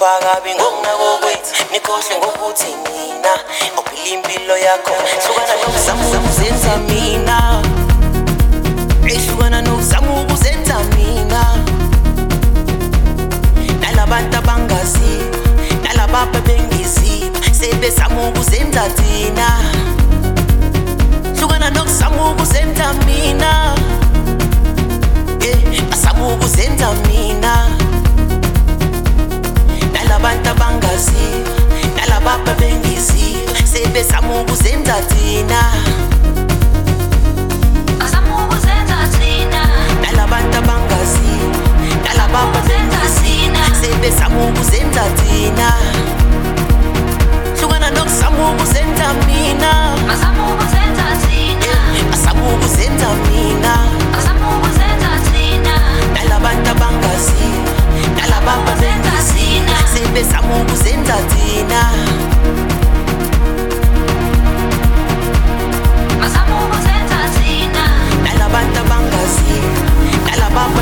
ngipha kabi ngokunakokwethu nikhohle ngokuthi mina ophila impilo yakho. Hlukana nokuzama ukuzenza mina. Ehlukana nokuzama ukuzenza mina. Nalabantu abangazima nalabapha bengizipha sebezama ukuzenza thina. Hlukana nokuzama ukuzenza mina. Yeah, azama ukuzenza mina. siva nalabapha bengeziva sebesamukuzenza thina nalabantu abangaziva nalabapha bengeziva sebesamukuzenza thina hlukana nokusamukuzenza mina. Asamukuzenza eh, mina. Nalabantu abangaziva nalabapha bengeziva sebesa ngokuzenza thina nalabantu abangaziyo nalababa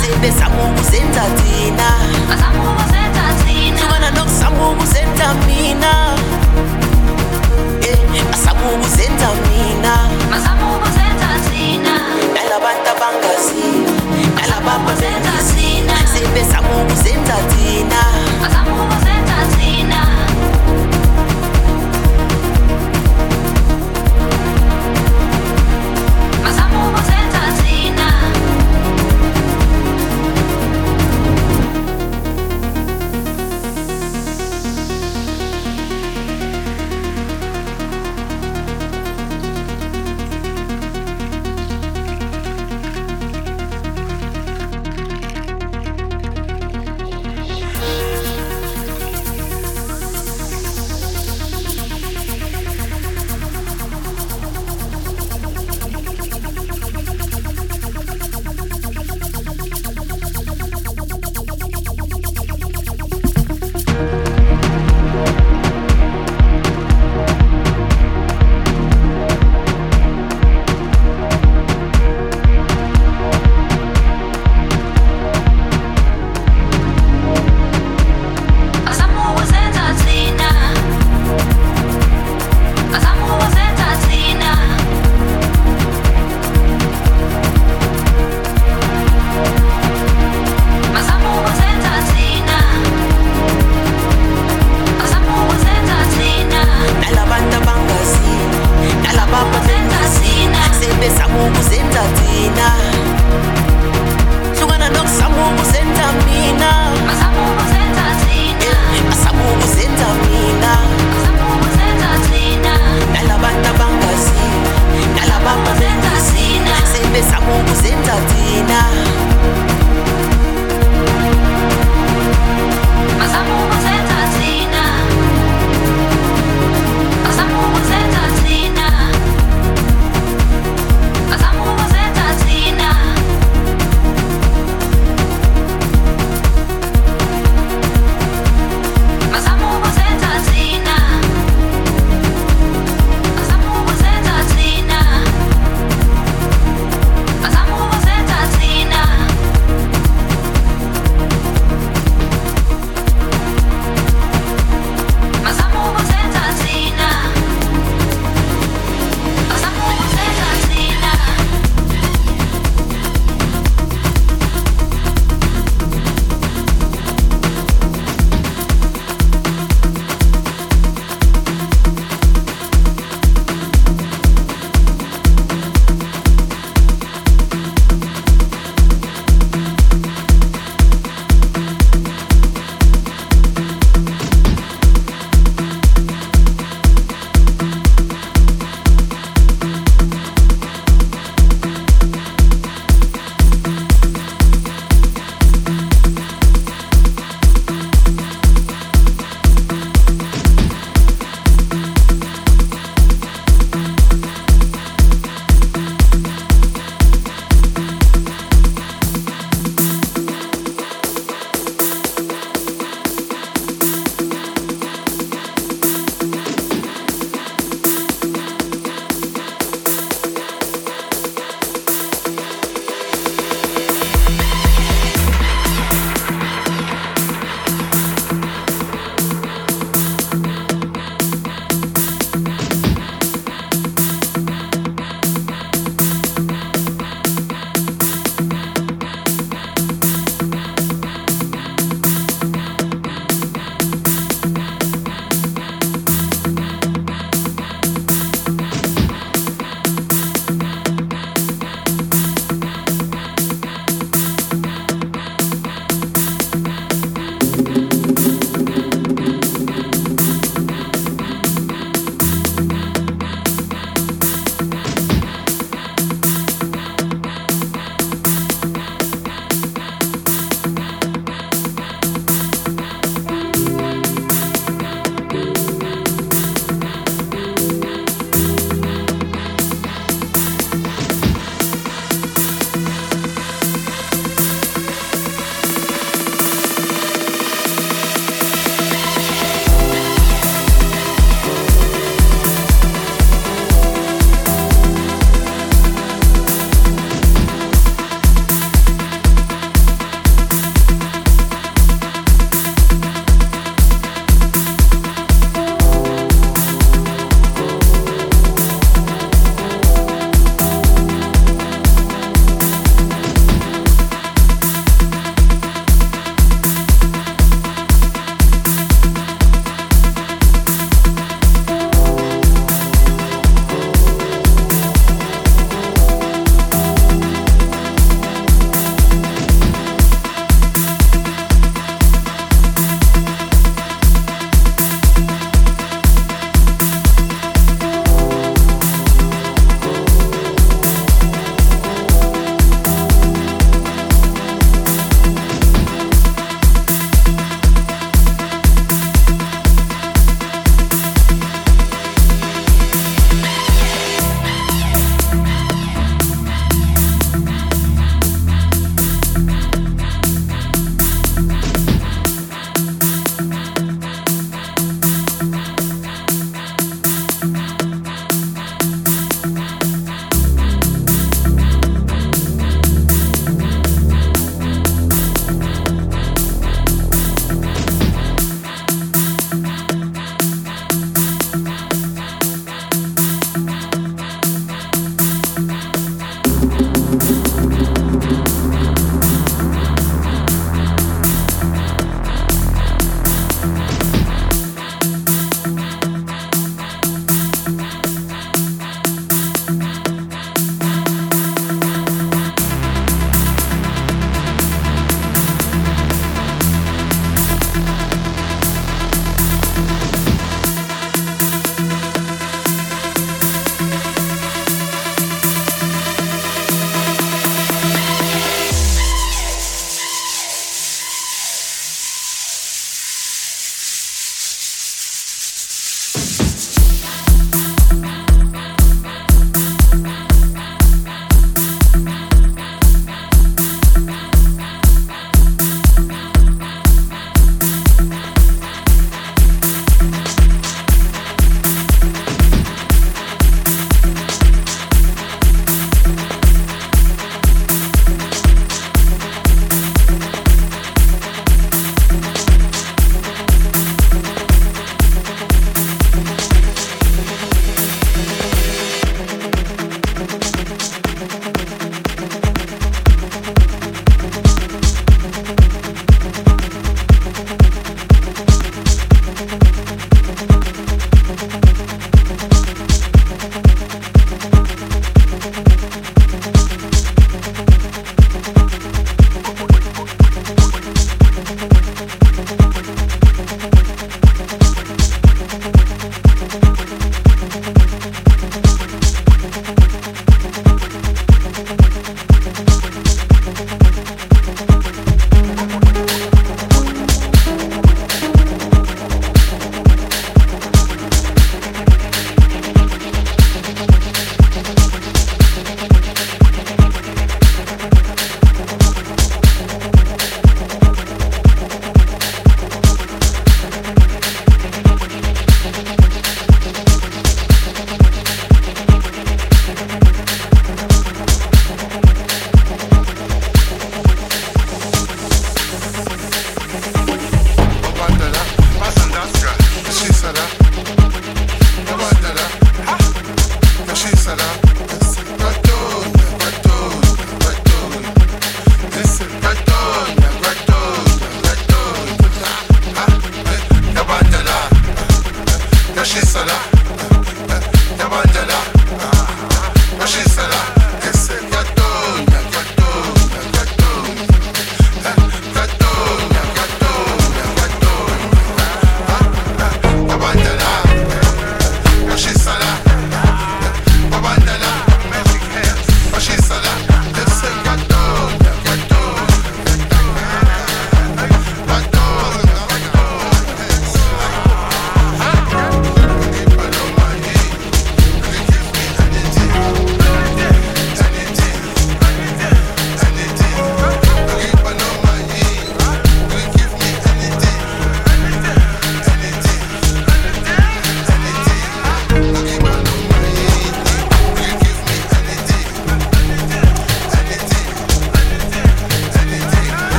sebezama ukuzenza thina hlukana nokuzama ukuzenza mina. Eh, Bazama ukuzenza mina. Nalabantu abangaziyo baba zenda sina sipesa mungu zenda tina. Pesa zenda tina pesa zenda